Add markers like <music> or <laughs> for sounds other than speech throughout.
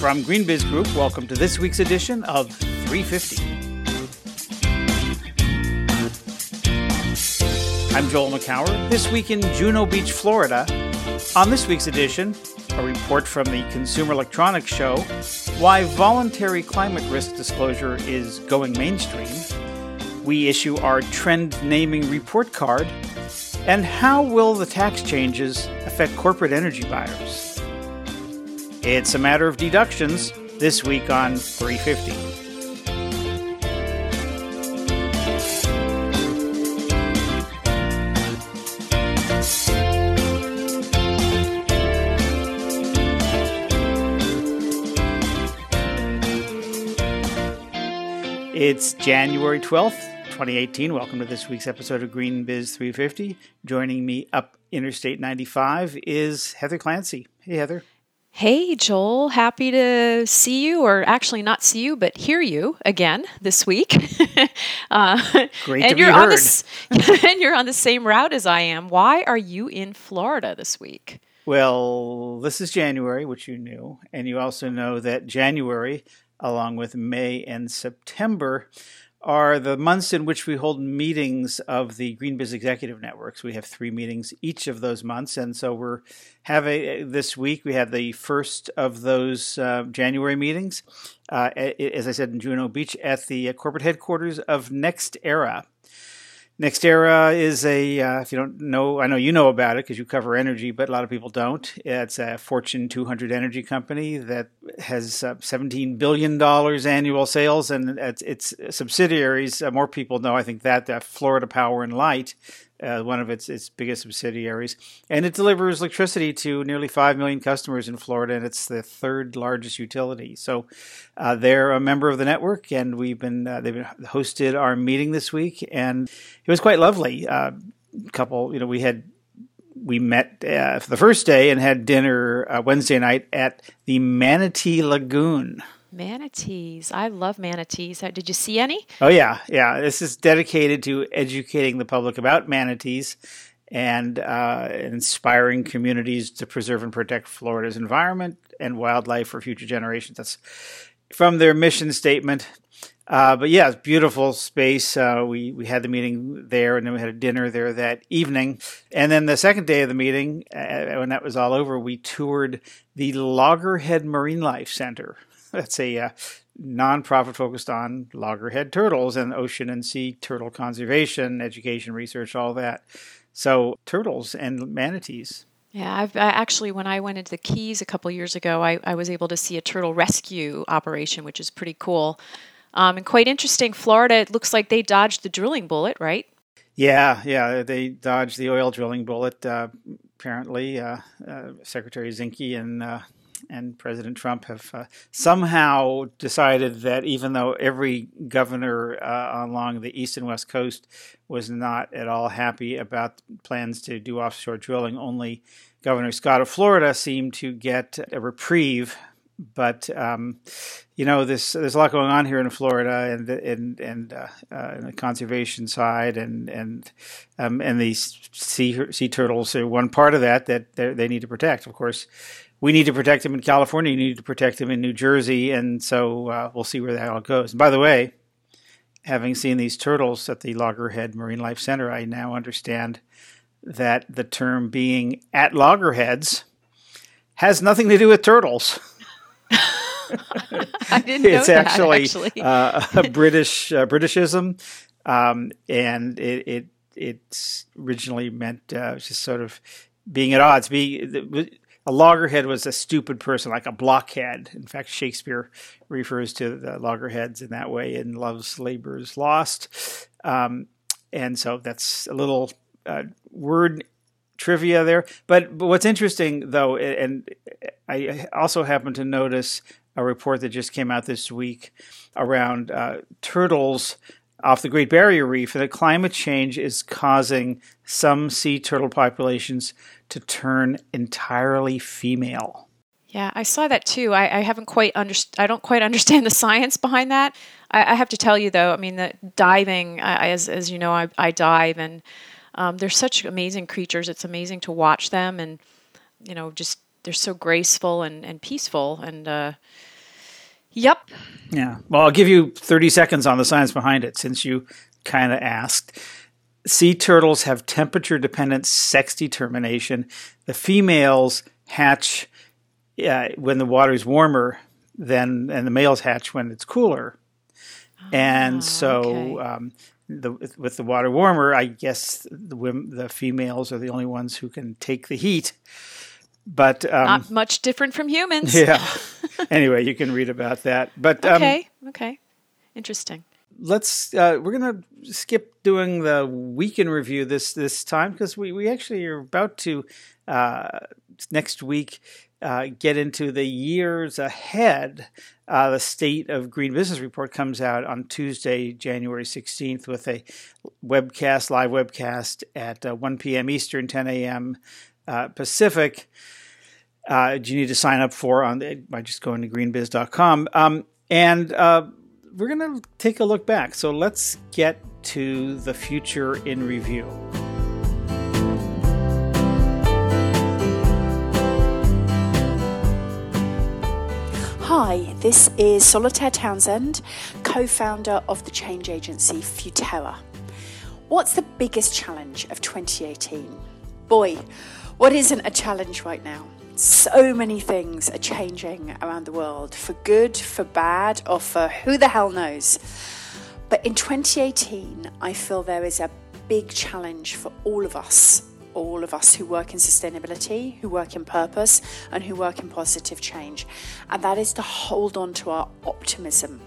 From GreenBiz Group, welcome to this week's edition of 350. I'm Joel Makower. This week in Juno Beach, Florida. On this week's edition, a report from the Consumer Electronics Show why voluntary climate risk disclosure is going mainstream. We issue our trend naming report card. And how will the tax changes affect corporate energy buyers? It's a matter of deductions this week on 350. It's January 12th, 2018. Welcome to this week's episode of GreenBiz 350. Joining me up Interstate 95 is Heather Clancy. Hey, Heather. Hey, Joel. Happy to see you, or actually not see you, but hear you again this week. <laughs> uh, Great and to you're be heard. On <laughs> and you're on the same route as I am. Why are you in Florida this week? Well, this is January, which you knew, and you also know that January, along with May and September, are the months in which we hold meetings of the GreenBiz Executive Networks. We have three meetings each of those months, and so we're having this week. We have the first of those uh, January meetings, uh, as I said in Juno Beach, at the corporate headquarters of NextEra. NextEra is a, uh, if you don't know, I know you know about it because you cover energy, but a lot of people don't. It's a Fortune 200 energy company that has uh, $17 billion annual sales, and its, its subsidiaries, uh, more people know, I think, that, that Florida Power and Light uh, one of its its biggest subsidiaries, and it delivers electricity to nearly five million customers in Florida, and it's the third largest utility. So uh, they're a member of the network, and we've been uh, they've been hosted our meeting this week, and it was quite lovely. A uh, couple, you know, we had we met uh, for the first day and had dinner uh, Wednesday night at the Manatee Lagoon. Manatees. I love manatees. Did you see any? Oh, yeah. Yeah. This is dedicated to educating the public about manatees and uh, inspiring communities to preserve and protect Florida's environment and wildlife for future generations. That's from their mission statement. Uh, but yeah, it's beautiful space. Uh, we we had the meeting there, and then we had a dinner there that evening. And then the second day of the meeting, uh, when that was all over, we toured the Loggerhead Marine Life Center, that's a uh, nonprofit focused on loggerhead turtles and ocean and sea turtle conservation, education, research, all that. So turtles and manatees. Yeah, I've I actually when I went into the Keys a couple years ago, I, I was able to see a turtle rescue operation, which is pretty cool um, and quite interesting. Florida, it looks like they dodged the drilling bullet, right? Yeah, yeah, they dodged the oil drilling bullet. Uh, apparently, uh, uh, Secretary Zinke and uh, and President Trump have uh, somehow decided that even though every governor uh, along the east and west coast was not at all happy about plans to do offshore drilling, only Governor Scott of Florida seemed to get a reprieve. But um, you know, this there's a lot going on here in Florida, and and and, uh, uh, the conservation side, and and um, and these sea sea turtles are one part of that that they need to protect. Of course, we need to protect them in California. You need to protect them in New Jersey, and so uh, we'll see where that all goes. And by the way, having seen these turtles at the Loggerhead Marine Life Center, I now understand that the term being at loggerheads has nothing to do with turtles. <laughs> I didn't know it's that, actually, actually. uh, a British uh, Britishism, um, and it, it it's originally meant uh, just sort of being at odds. Be a loggerhead was a stupid person, like a blockhead. In fact, Shakespeare refers to the loggerheads in that way in Love's Labour's Lost. Um, and so that's a little uh, word trivia there. But, but what's interesting, though, and I also happen to notice a report that just came out this week around uh, turtles off the Great Barrier Reef, that climate change is causing some sea turtle populations to turn entirely female. Yeah, I saw that too. I, I haven't quite underst- I don't quite <laughs> understand the science behind that. I, I have to tell you though. I mean, the diving, I, as as you know, I, I dive, and um, they're such amazing creatures. It's amazing to watch them, and you know, just they're so graceful and and peaceful, and uh, Yep. Yeah. Well, I'll give you 30 seconds on the science behind it since you kind of asked. Sea turtles have temperature dependent sex determination. The females hatch uh, when the water is warmer than and the males hatch when it's cooler. and Ah, so okay. um, the, with the water warmer, I guess the wom- the females are the only ones who can take the heat. But um, Not much different from humans. yeah. <laughs> anyway, you can read about that. But um, Okay. okay. Interesting. Let's uh, we're gonna skip doing the weekend review this this time because we, we actually are about to uh, next week uh, get into the years ahead. Uh, the state of green business report comes out on Tuesday, January sixteenth, with a webcast, live webcast at uh, one p.m. Eastern, ten a.m. Uh, Pacific. Uh, you need to sign up for on the, by just going to greenbiz.com. Um, and uh, we're going to take a look back. So let's get to the future in review. Hi, this is Solitaire Townsend, co founder of the change agency Futerra. What's the biggest challenge of 2018? Boy, what isn't a challenge right now? So many things are changing around the world for good, for bad, or for who the hell knows. But in 2018, I feel there is a big challenge for all of us, all of us who work in sustainability, who work in purpose, and who work in positive change. And that is to hold on to our optimism.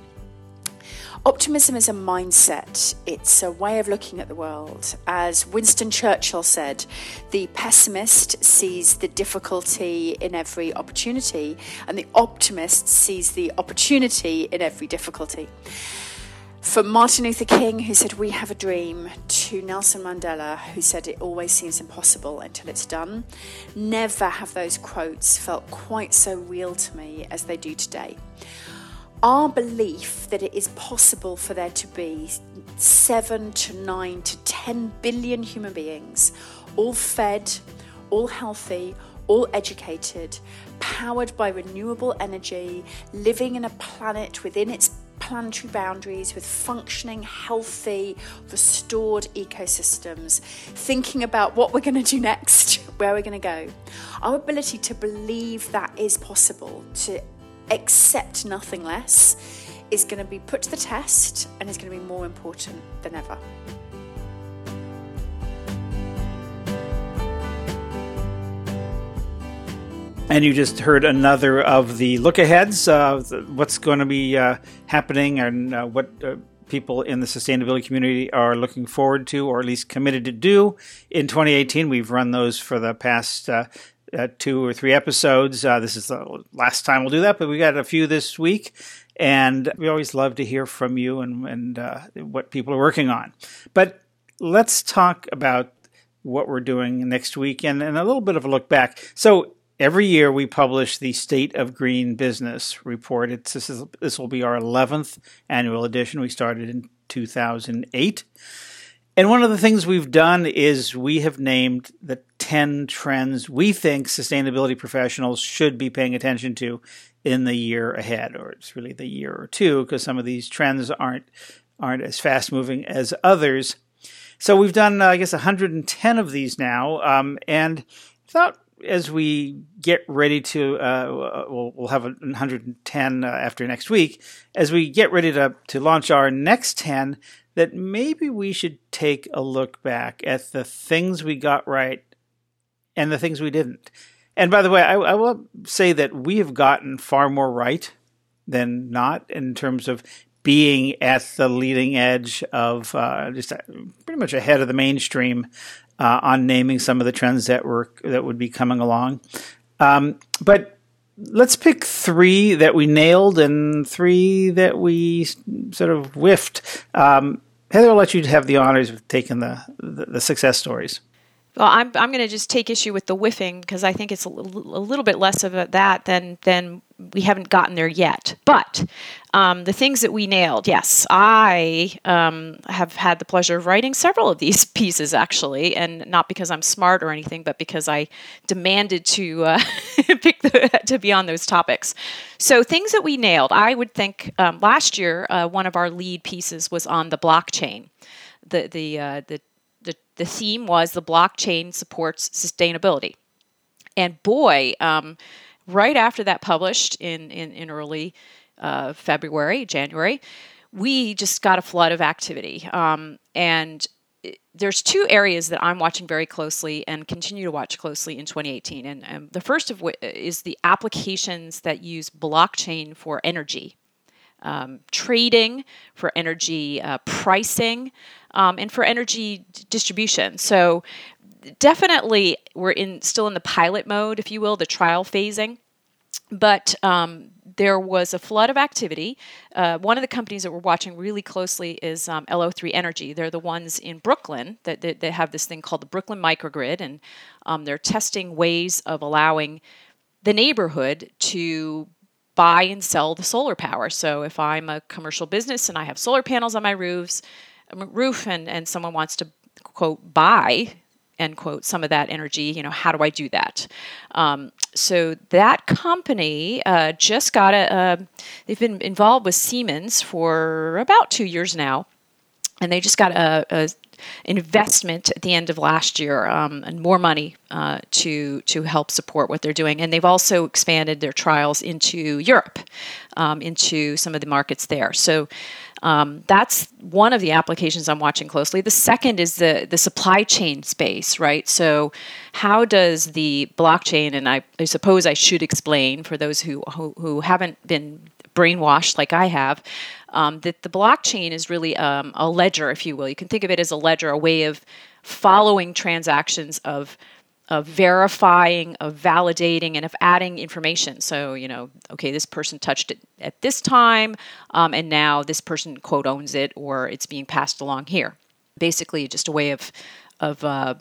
Optimism is a mindset, it's a way of looking at the world. As Winston Churchill said, the pessimist sees the difficulty in every opportunity, and the optimist sees the opportunity in every difficulty. From Martin Luther King, who said, We have a dream, to Nelson Mandela, who said, It always seems impossible until it's done. Never have those quotes felt quite so real to me as they do today. Our belief that it is possible for there to be seven to nine to 10 billion human beings, all fed, all healthy, all educated, powered by renewable energy, living in a planet within its planetary boundaries with functioning, healthy, restored ecosystems, thinking about what we're going to do next, <laughs> where we're going to go. Our ability to believe that is possible, to accept nothing less, is going to be put to the test and is going to be more important than ever. And you just heard another of the look aheads, uh, what's going to be uh, happening and uh, what uh, people in the sustainability community are looking forward to, or at least committed to do in 2018. We've run those for the past uh, two or three episodes. Uh, this is the last time we'll do that, but we got a few this week. And we always love to hear from you and, and uh, what people are working on. But let's talk about what we're doing next week and, and a little bit of a look back. So, every year we publish the State of Green Business report. It's, this, is, this will be our 11th annual edition. We started in 2008. And one of the things we've done is we have named the 10 trends we think sustainability professionals should be paying attention to in the year ahead, or it's really the year or two, because some of these trends aren't aren't as fast moving as others. So we've done, uh, I guess, 110 of these now, um, and thought as we get ready to, uh, we'll, we'll have 110 uh, after next week. As we get ready to to launch our next 10, that maybe we should take a look back at the things we got right and the things we didn't. And by the way, I, I will say that we have gotten far more right than not in terms of being at the leading edge of uh, just pretty much ahead of the mainstream uh, on naming some of the trends that were that would be coming along. Um, but let's pick three that we nailed and three that we sort of whiffed. Um, Heather, I'll let you have the honors of taking the, the, the success stories. Well, I'm, I'm going to just take issue with the whiffing because I think it's a, little- little bit less of a, that than than we haven't gotten there yet. But um, the things that we nailed, yes, I um, have had the pleasure of writing several of these <laughs> pieces actually, and not because I'm smart or anything, but because I demanded to uh, <laughs> pick the, <laughs> to be on those topics. So things that we nailed, I would think um, last year uh, one of our lead pieces was on the blockchain. The the, uh, the the the theme was the blockchain supports sustainability, and boy, um, right after that published in in, in early uh, February, January, we just got a flood of activity. Um, and there's two areas that I'm watching very closely and continue to watch closely in 2018. And, and the first of which is the applications that use blockchain for energy. Um, trading, for energy uh, pricing, um, and for energy d- distribution. So, definitely, we're in still in the pilot mode, if you will, the trial phasing. But um, there was a flood of activity. Uh, one of the companies that we're watching really closely is um, LO3 Energy. They're the ones in Brooklyn that, that, that, have this thing called the Brooklyn Microgrid, and um, they're testing ways of allowing the neighborhood to buy and sell the solar power. So if I'm a commercial business and I have solar panels on my roofs, roof, and, and someone wants to quote buy end quote some of that energy you know how do i do that um, so that company uh, just got a they've been involved with siemens for about two years now and they just got a, a investment at the end of last year um, and more money uh, to to help support what they're doing. And they've also expanded their trials into Europe, um, into some of the markets there. So um, that's one of the applications I'm watching closely. The second is the the supply chain space, right? So, how does the blockchain, and I, I suppose I should explain for those who, who, who haven't been brainwashed like I have, um, that the blockchain is really um, a ledger, if you will. You can think of it as a ledger, a way of following transactions of of verifying, of validating, and of adding information. So, you know, okay, this person touched it at this time, um, and now this person, quote, owns it, or it's being passed along here. Basically, just a way of, of uh,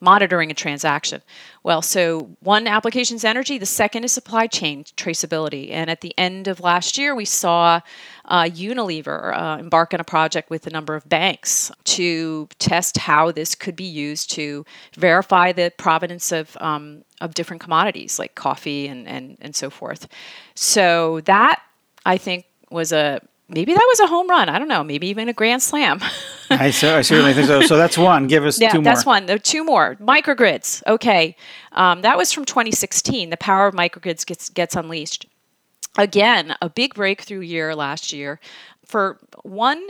monitoring a transaction. Well, so one application is energy, the second is supply chain traceability. And at the end of last year, we saw uh, Unilever uh, embark on a project with a number of banks to test how this could be used to verify the provenance of, um, of different commodities like coffee and, and, and so forth. So that, I think, was a maybe that was a home run. I don't know. Maybe even a grand slam. <laughs> I, so, I certainly think so. So that's one. Give us yeah, two more. that's one. There two more. Microgrids. Okay. Um, that was from 2016. The power of microgrids gets, gets unleashed. Again, a big breakthrough year last year for one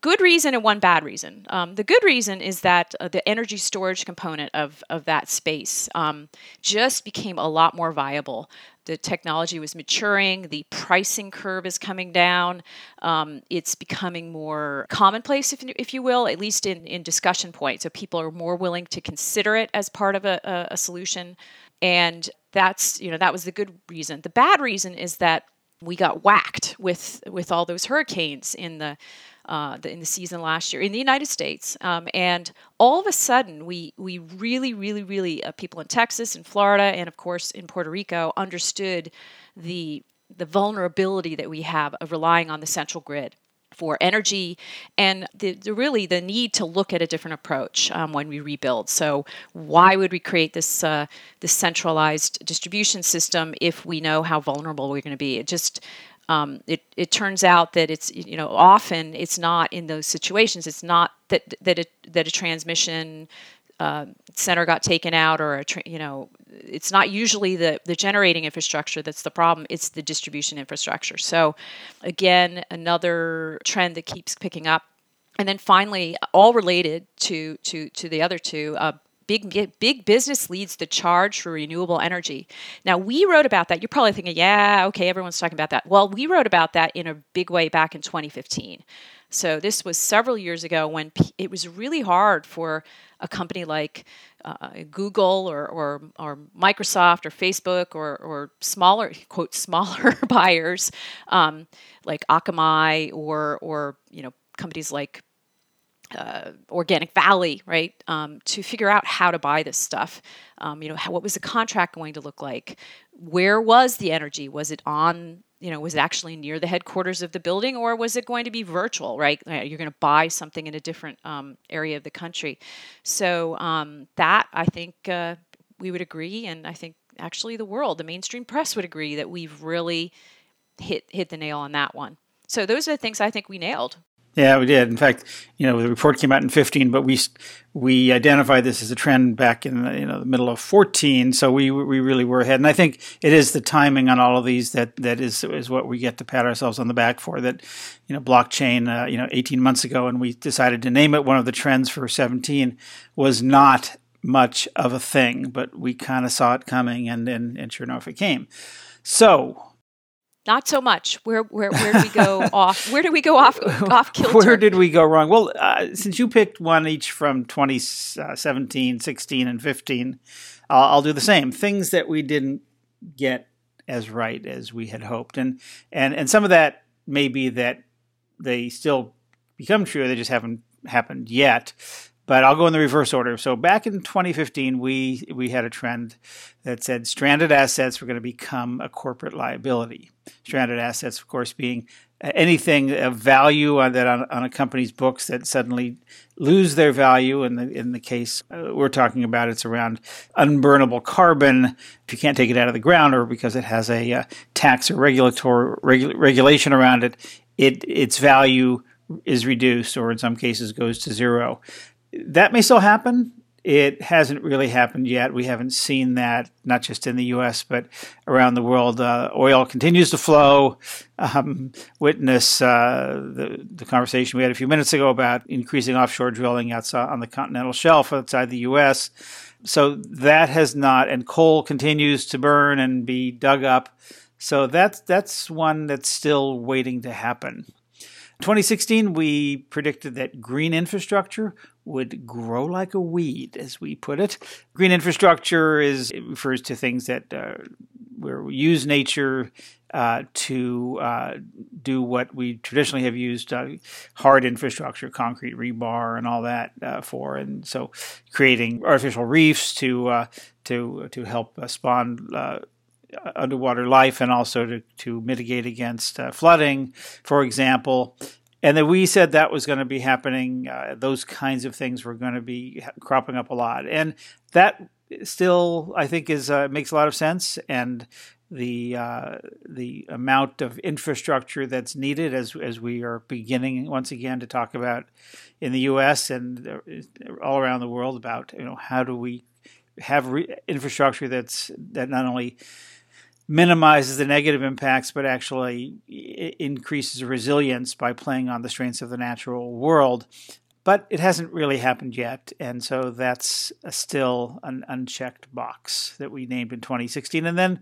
good reason and one bad reason. Um, the good reason is that uh, the energy storage component of, of that space um, just became a lot more viable the technology was maturing, the pricing curve is coming down, um, it's becoming more commonplace, if, if you will, at least in, in discussion points. So people are more willing to consider it as part of a, a, a solution. And that's, you know, that was the good reason. The bad reason is that we got whacked with with all those hurricanes in the uh, the, in the season last year in the United States. Um, and all of a sudden, we, we really, really, really, uh, people in Texas and Florida, and of course in Puerto Rico, understood the, the vulnerability that we have of relying on the central grid for energy and the, the, really the need to look at a different approach um, when we rebuild. So why would we create this uh, this centralized distribution system if we know how vulnerable we're going to be? It just um, it, it turns out that it's you know often it's not in those situations. It's not that that it, that a transmission uh, center got taken out or a tra- you know it's not usually the the generating infrastructure that's the problem. It's the distribution infrastructure. So again another trend that keeps picking up. And then finally all related to to to the other two uh, big big business leads the charge for renewable energy. Now we wrote about that. You're probably thinking, yeah, okay, everyone's talking about that. Well, we wrote about that in a big way back in 2015. So this was several years ago when it was really hard for a company like uh, Google or, or, or Microsoft or Facebook or, or smaller quote smaller <laughs> buyers um, like Akamai or or you know companies like uh, Organic Valley, right, um, to figure out how to buy this stuff. Um, you know, how, what was the contract going to look like? Where was the energy? Was it on? You know, was it actually near the headquarters of the building, or was it going to be virtual? Right, you're going to buy something in a different um, area of the country. So um, that I think uh, we would agree, and I think actually the world, the mainstream press would agree that we've really hit hit the nail on that one. So those are the things I think we nailed. Yeah, we did. In fact, you know, the report came out in 15, but we we identified this as a trend back in the, you know the middle of 14. So we we really were ahead, and I think it is the timing on all of these that that is is what we get to pat ourselves on the back for. That you know, blockchain, uh, you know, 18 months ago, and we decided to name it. One of the trends for 17 was not much of a thing, but we kind of saw it coming, and, and and sure enough, it came. So not so much. Where where where do <laughs> we go off? Where do we go off off kilter? Where did we go wrong? Well, uh, since you picked one each from 2017, 16, and 15, I'll, I'll do the same. Things that we didn't get as right as we had hoped, and and and some of that may be that they still become true. They just haven't happened yet but I'll go in the reverse order. So back in 2015, we we had a trend that said stranded assets were going to become a corporate liability. Stranded assets, of course, being anything of value on that on, on a company's books that suddenly lose their value. In the in the case uh, we're talking about, it's around unburnable carbon. If you can't take it out of the ground, or because it has a uh, tax or regulatory regu- regulation around it, it its value is reduced, or in some cases goes to zero that may still happen. It hasn't really happened yet. We haven't seen that, not just in the U.S., but around the world. Uh, oil continues to flow. Um, witness uh, the, the conversation we had a few minutes ago about increasing offshore drilling outside on the continental shelf outside the U.S. So that has not, and coal continues to burn and be dug up. So that's that's one that's still waiting to happen. 2016, we predicted that green infrastructure would grow like a weed, as we put it. Green infrastructure is refers to things that uh, where we use nature uh, to uh, do what we traditionally have used uh, hard infrastructure, concrete rebar, and all that uh, for, and so creating artificial reefs to uh, to to help spawn underwater life and also to, to mitigate against uh, flooding, for example and then we said that was going to be happening. Uh, those kinds of things were going to be cropping up a lot, and that still, I think, is uh, makes a lot of sense. And the uh, the amount of infrastructure that's needed, as as we are beginning once again to talk about in the U.S. and uh, all around the world about you know how do we have re- infrastructure that's that not only minimizes the negative impacts, but actually increases resilience by playing on the strengths of the natural world. But it hasn't really happened yet, and so that's still an unchecked box that we named in 2016. And then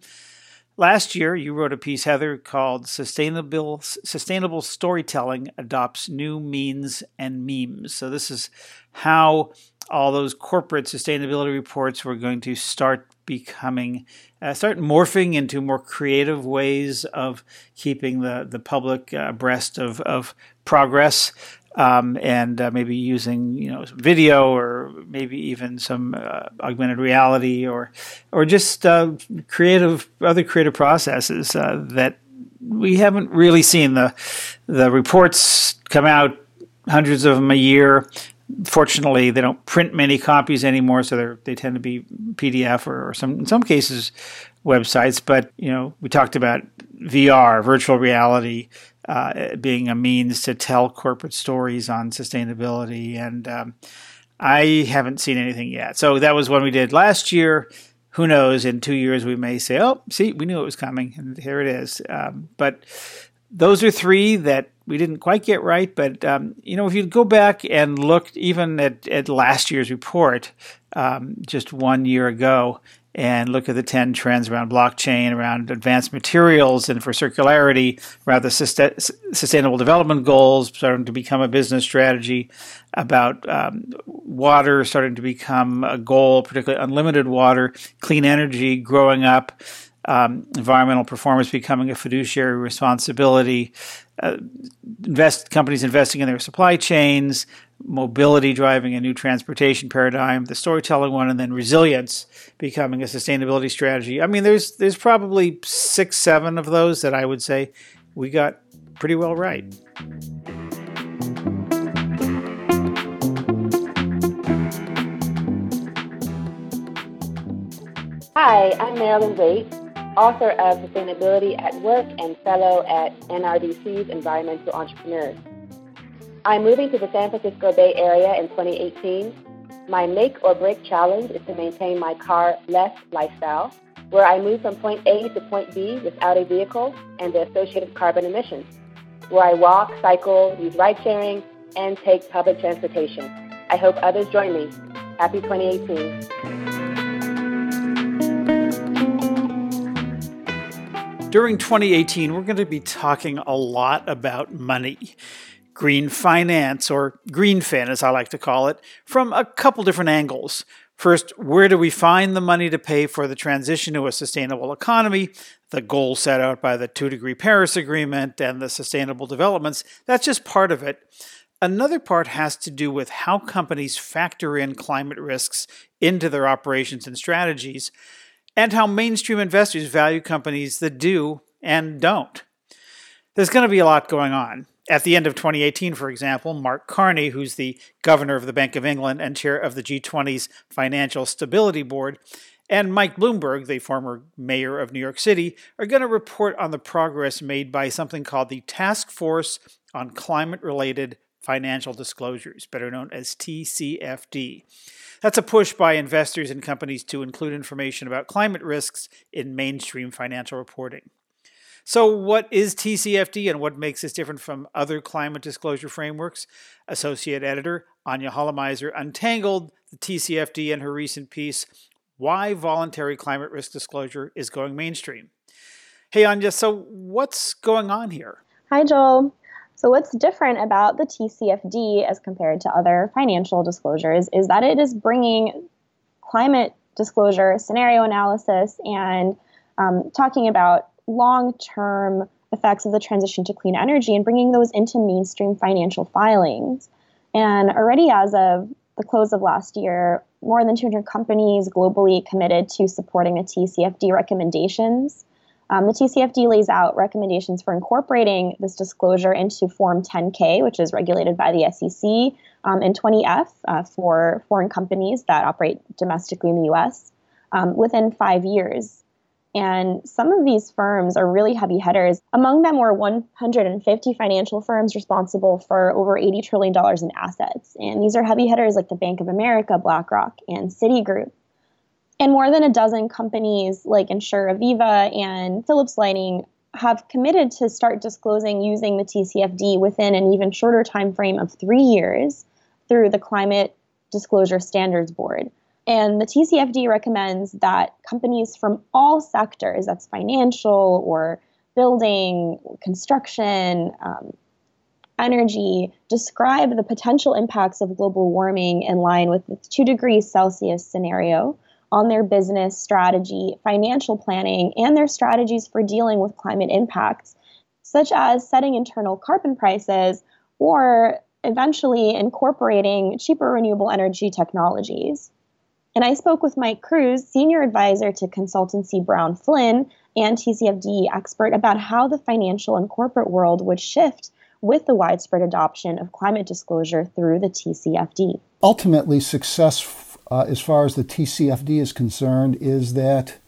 last year, you wrote a piece, Heather, called "Sustainable Sustainable Storytelling Adopts New Means and Memes." So this is how all those corporate sustainability reports were going to start becoming uh, start morphing into more creative ways of keeping the the public abreast of of progress um, and uh, maybe using you know video or maybe even some uh, augmented reality or or just uh, creative other creative processes uh, that we haven't really seen. The the reports come out hundreds of them a year fortunately, they don't print many copies anymore, so they tend to be PDF or, or, some in some cases websites. But you know, we talked about VR, virtual reality, uh, being a means to tell corporate stories on sustainability, and um, I haven't seen anything yet. So that was one we did last year. Who knows? In two years, we may say, "Oh, see, we knew it was coming, and here it is." Um, but those are three that we didn't quite get right. But um, you know, if you go back and look even at, at last year's report, um, just one year ago, and look at the 10 trends around blockchain, around advanced materials, and for circularity, around the sustainable development goals starting to become a business strategy, about um, water starting to become a goal, particularly unlimited water, clean energy growing up um, environmental performance becoming a fiduciary responsibility, uh, invest companies investing in their supply chains, mobility driving a new transportation paradigm, the storytelling one, and then resilience becoming a sustainability strategy. I mean, there's there's probably six, seven of those that I would say we got pretty well right. Hi, I'm Marilyn Waite, author of Sustainability at Work and fellow at NRDC's Environmental Entrepreneurs. I'm moving to the San Francisco Bay Area in 2018. My make or break challenge is to maintain my car less lifestyle, where I move from point A to point B without a vehicle and the associated carbon emissions, where I walk, cycle, use ride sharing, and take public transportation. I hope others join me. Happy 2018. During 2018, we're going to be talking a lot about money green finance, or green fin as I like to call it, from a couple different angles. First, where do we find the money to pay for the transition to a sustainable economy? The goal set out by the two degree Paris Agreement and the sustainable developments, that's just part of it. Another part has to do with how companies factor in climate risks into their operations and strategies, and how mainstream investors value companies that do and don't. There's going to be a lot going on. At the end of 2018, for example, Mark Carney, who's the governor of the Bank of England and chair of the G20's Financial Stability Board, and Mike Bloomberg, the former mayor of New York City, are going to report on the progress made by something called the Task Force on Climate Related Financial Disclosures, better known as TCFD. That's a push by investors and companies to include information about climate risks in mainstream financial reporting. So, what is TCFD and what makes this different from other climate disclosure frameworks? Associate editor Anya Khalamayzer untangled the TCFD in her recent piece, Why Voluntary Climate Risk Disclosure is Going Mainstream. Hey, Anya, so what's going on here? Hi, Joel. So, what's different about the TCFD as compared to other financial disclosures is that it is bringing climate disclosure, scenario analysis, and um, talking about long term effects of the transition to clean energy and bringing those into mainstream financial filings. And already as of the close of last year, more than 200 companies globally committed to supporting the TCFD recommendations. Um, the TCFD lays out recommendations for incorporating this disclosure into Form 10K, which is regulated by the SEC, um, and 20F uh, for foreign companies that operate domestically in the US um, within five years. And some of these firms are really heavy hitters. Among them were 150 financial firms responsible for over $80 trillion in assets. And these are heavy hitters like the Bank of America, BlackRock, and Citigroup. And more than a dozen companies like Insure Aviva and Philips Lighting have committed to start disclosing using the TCFD within an even shorter time frame of three years through the Climate Disclosure Standards Board. And the TCFD recommends that companies from all sectors, that's financial or building, construction, um, energy, describe the potential impacts of global warming in line with the 2 degrees Celsius scenario on their business strategy, financial planning, and their strategies for dealing with climate impacts, such as setting internal carbon prices or eventually incorporating cheaper renewable energy technologies. And I spoke with Mike Krzus, senior advisor to consultancy Brown Flynn and TCFD expert, about how the financial and corporate world would shift with the widespread adoption of climate disclosure through the TCFD. Ultimately, success uh, as far as the TCFD is concerned is that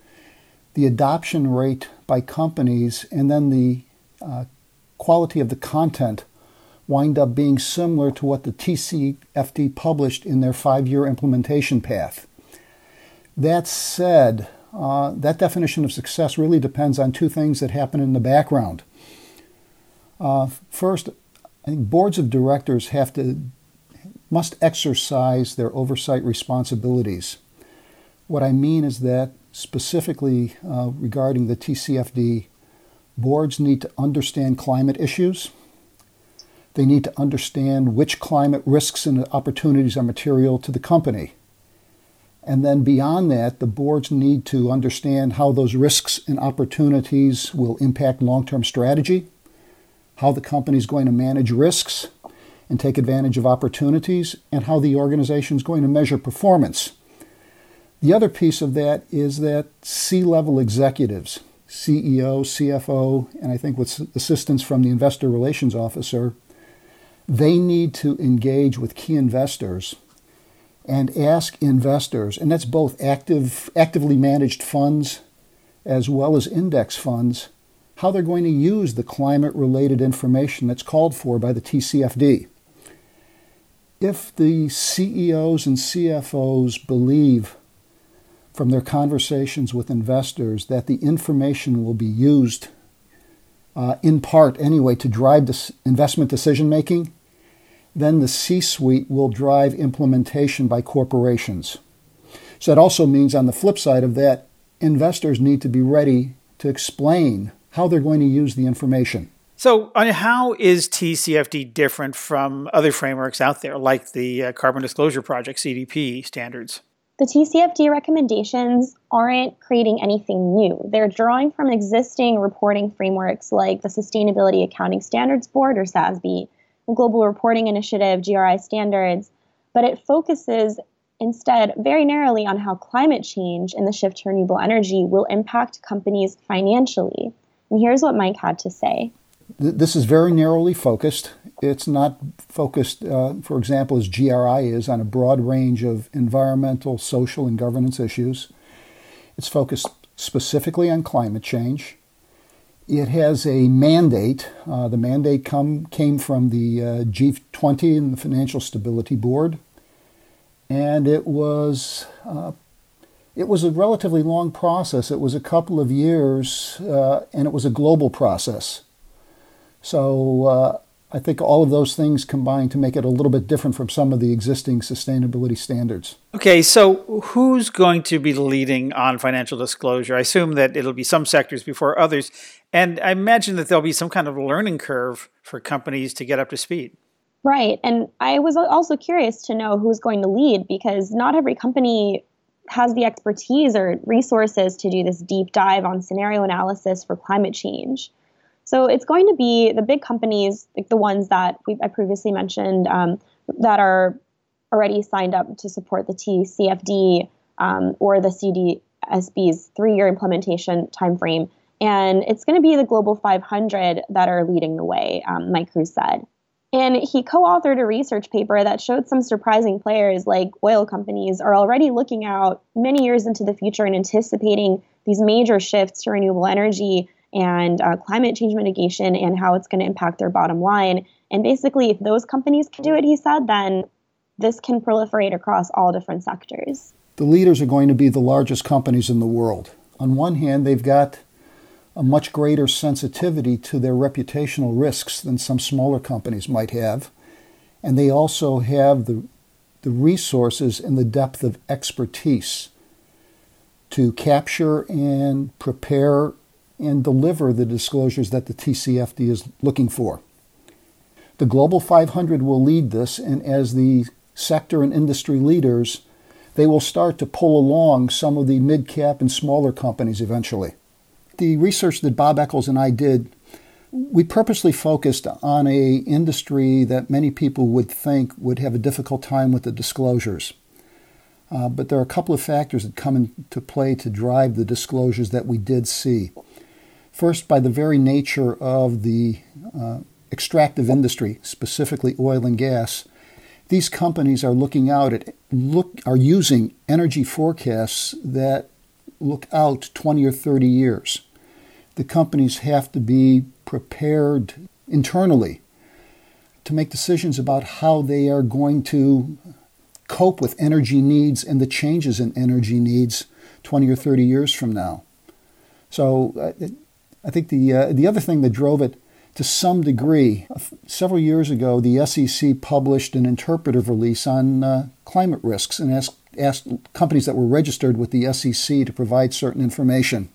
the adoption rate by companies and then the uh, quality of the content wind up being similar to what the TCFD published in their five year implementation path. That said, uh, that definition of success really depends on two things that happen in the background. Uh, first, I think boards of directors have to must exercise their oversight responsibilities. What I mean is that specifically uh, regarding the TCFD, boards need to understand climate issues. They need to understand which climate risks and opportunities are material to the company. And then beyond that, the boards need to understand how those risks and opportunities will impact long term strategy, how the company is going to manage risks and take advantage of opportunities, and how the organization is going to measure performance. The other piece of that is that C level executives, CEO, CFO, and I think with assistance from the investor relations officer, they need to engage with key investors and ask investors, and that's both active, actively managed funds as well as index funds, how they're going to use the climate related information that's called for by the TCFD. If the CEOs and CFOs believe from their conversations with investors that the information will be used uh, in part anyway to drive this investment decision making, then the C suite will drive implementation by corporations. So that also means, on the flip side of that, investors need to be ready to explain how they're going to use the information. So, how is TCFD different from other frameworks out there, like the uh, Carbon Disclosure Project (CDP) standards? The TCFD recommendations aren't creating anything new. They're drawing from existing reporting frameworks like the Sustainability Accounting Standards Board, or SASB, the Global Reporting Initiative, GRI standards, but it focuses instead very narrowly on how climate change and the shift to renewable energy will impact companies financially. And here's what Mike had to say. This is very narrowly focused. It's not focused, uh, for example, as GRI is, on a broad range of environmental, social, and governance issues. It's focused specifically on climate change. It has a mandate. Uh, the mandate come, came from the uh, G20 and the Financial Stability Board and it was uh, it was a relatively long process. It was a couple of years, uh, and it was a global process. So uh, I think all of those things combine to make it a little bit different from some of the existing sustainability standards. Okay, so who's going to be leading on financial disclosure? I assume that it'll be some sectors before others, and I imagine that there'll be some kind of learning curve for companies to get up to speed. Right. And I was also curious to know who's going to lead because not every company has the expertise or resources to do this deep dive on scenario analysis for climate change. So it's going to be the big companies, like the ones that I previously mentioned, um, that are already signed up to support the TCFD um, or the CDSB's three-year implementation timeframe. And it's going to be the Global 500 that are leading the way, um, Mike Krzus said. And he co authored a research paper that showed some surprising players like oil companies are already looking out many years into the future and anticipating these major shifts to renewable energy and uh, climate change mitigation and how it's going to impact their bottom line. And basically, if those companies can do it, he said, then this can proliferate across all different sectors. The leaders are going to be the largest companies in the world. On one hand, they've got a much greater sensitivity to their reputational risks than some smaller companies might have. And they also have the, the resources and the depth of expertise to capture and prepare and deliver the disclosures that the TCFD is looking for. The Global 500 will lead this, and as the sector and industry leaders, they will start to pull along some of the mid cap and smaller companies eventually the research that Bob Eccles and I did, we purposely focused on a industry that many people would think would have a difficult time with the disclosures. Uh, but there are a couple of factors that come into play to drive the disclosures that we did see. First, by the very nature of the uh, extractive industry, specifically oil and gas, these companies are looking out at look are using energy forecasts that look out 20 or 30 years the companies have to be prepared internally to make decisions about how they are going to cope with energy needs and the changes in energy needs 20 or 30 years from now. So uh, I think the, uh, the other thing that drove it to some degree, uh, several years ago, the SEC published an interpretive release on uh, climate risks and asked, asked companies that were registered with the SEC to provide certain information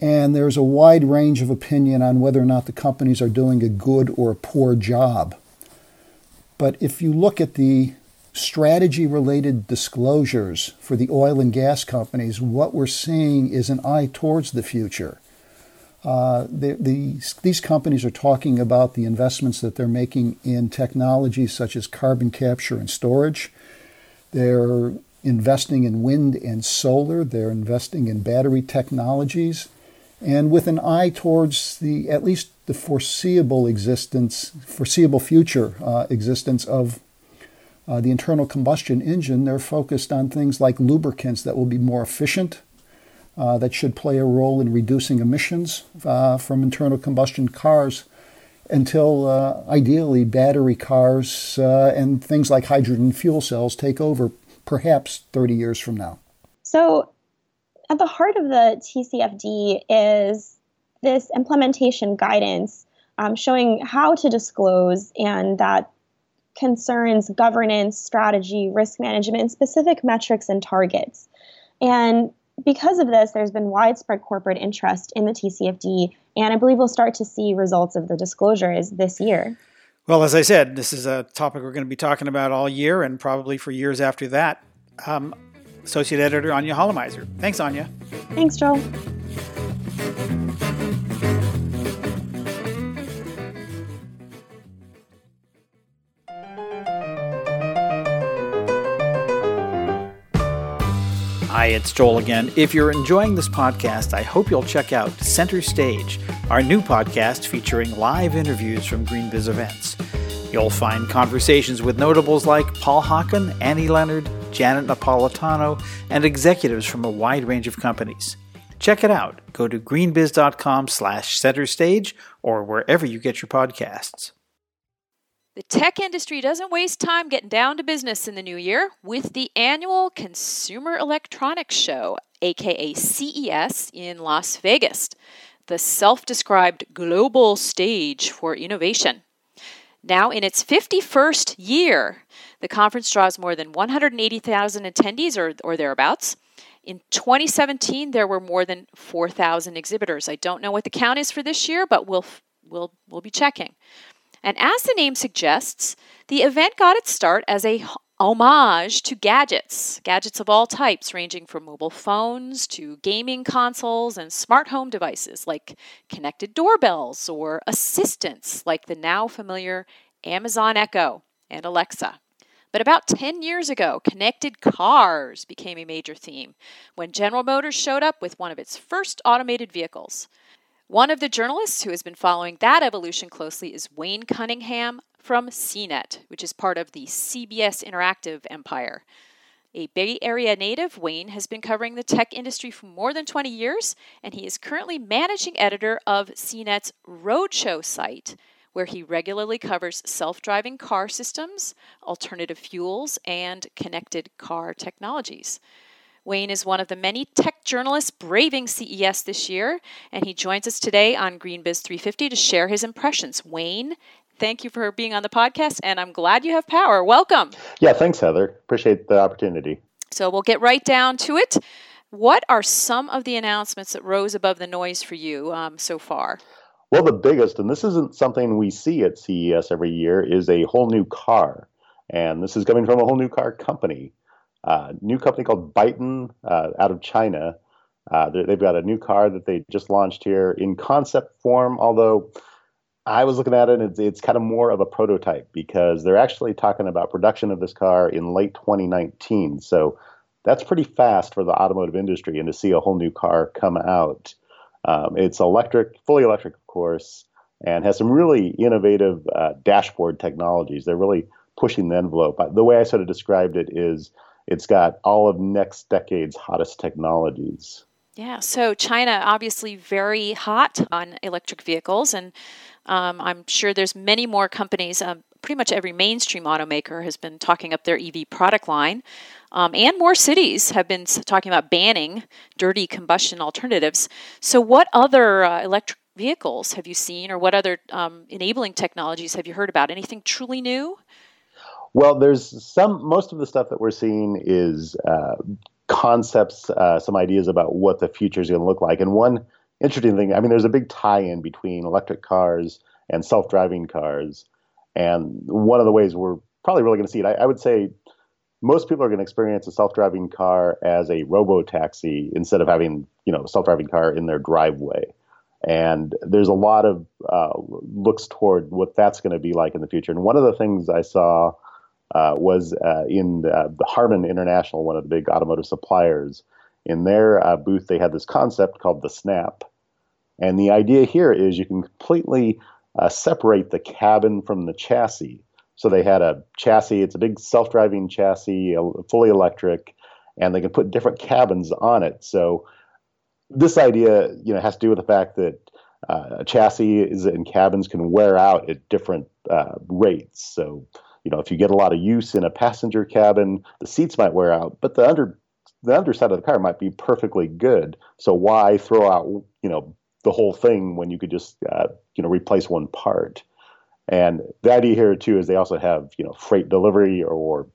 and there's a wide range of opinion on whether or not the companies are doing a good or a poor job. But if you look at the strategy related disclosures for the oil and gas companies, what we're seeing is an eye towards the future. Uh, the, the, these companies are talking about the investments that they're making in technologies such as carbon capture and storage. They're investing in wind and solar. They're investing in battery technologies and with an eye towards the at least the foreseeable existence, foreseeable future uh, existence of uh, the internal combustion engine, they're focused on things like lubricants that will be more efficient, uh, that should play a role in reducing emissions uh, from internal combustion cars until uh, ideally battery cars uh, and things like hydrogen fuel cells take over perhaps 30 years from now. So, at the heart of the TCFD is this implementation guidance um, showing how to disclose and that concerns governance, strategy, risk management, specific metrics and targets. And because of this, there's been widespread corporate interest in the TCFD, and I believe we'll start to see results of the disclosures this year. Well, as I said, this is a topic we're going to be talking about all year and probably for years after that. Um, Associate Editor Anya Khalamayzer. Thanks, Anya. Thanks, Joel. Hi, it's Joel again. If you're enjoying this podcast, I hope you'll check out Center Stage, our new podcast featuring live interviews from GreenBiz events. You'll find conversations with notables like Paul Hawken, Annie Leonard, Janet Napolitano, and executives from a wide range of companies. Check it out. Go to greenbiz.com slash center stage or wherever you get your podcasts. The tech industry doesn't waste time getting down to business in the new year with the annual Consumer Electronics Show, aka CES, in Las Vegas, the self described global stage for innovation. Now, in its 51st year, the conference draws more than 180,000 attendees or, or thereabouts. In 2017, there were more than 4,000 exhibitors. I don't know what the count is for this year, but we'll, we'll, we'll be checking. And as the name suggests, the event got its start as a homage to gadgets, gadgets of all types, ranging from mobile phones to gaming consoles and smart home devices like connected doorbells or assistants like the now familiar Amazon Echo and Alexa. But about 10 years ago, connected cars became a major theme when General Motors showed up with one of its first automated vehicles. One of the journalists who has been following that evolution closely is Wayne Cunningham from CNET, which is part of the CBS Interactive empire. A Bay Area native, Wayne has been covering the tech industry for more than 20 years, and he is currently managing editor of CNET's Roadshow site, where he regularly covers self driving car systems, alternative fuels, and connected car technologies. Wayne is one of the many tech journalists braving CES this year, and he joins us today on GreenBiz 350 to share his impressions. Wayne, thank you for being on the podcast, and I'm glad you have power. Welcome. Yeah, thanks, Heather. Appreciate the opportunity. So we'll get right down to it. What are some of the announcements that rose above the noise for you um, so far? Well, the biggest, and this isn't something we see at CES every year, is a whole new car. And this is coming from a whole new car company uh, new company called Byton uh, out of China. Uh, they've got a new car that they just launched here in concept form, although I was looking at it, it's, it's kind of more of a prototype because they're actually talking about production of this car in late 2019. So that's pretty fast for the automotive industry and to see a whole new car come out. Um, it's electric, fully electric, of course, and has some really innovative uh, dashboard technologies. They're really pushing the envelope. The way I sort of described it is it's got all of next decade's hottest technologies. Yeah, so China obviously very hot on electric vehicles, and um, I'm sure there's many more companies. Um, pretty much every mainstream automaker has been talking up their EV product line, um, and more cities have been talking about banning dirty combustion alternatives. So, what other uh, electric vehicles have you seen, or what other um, enabling technologies have you heard about? Anything truly new? Well, there's some. Most of the stuff that we're seeing is uh, concepts, uh, some ideas about what the future is going to look like. And one interesting thing, I mean, there's a big tie-in between electric cars and self-driving cars. And one of the ways we're probably really going to see it, I, I would say, most people are going to experience a self-driving car as a robo taxi instead of having, you know, a self-driving car in their driveway. And there's a lot of uh, looks toward what that's going to be like in the future. And one of the things I saw uh, was uh, in the, the, Harman International, one of the big automotive suppliers. In their uh, booth, they had this concept called the Snap. And the idea here is you can completely uh, separate the cabin from the chassis. So they had a chassis. It's a big self-driving chassis, fully electric, and they can put different cabins on it. So this idea, you know, has to do with the fact that uh, chassis and cabins can wear out at different uh, rates. So, you know, if you get a lot of use in a passenger cabin, the seats might wear out, but the under the underside of the car might be perfectly good. So why throw out, you know, the whole thing when you could just, uh, you know, replace one part? And the idea here too is they also have, you know, freight delivery or,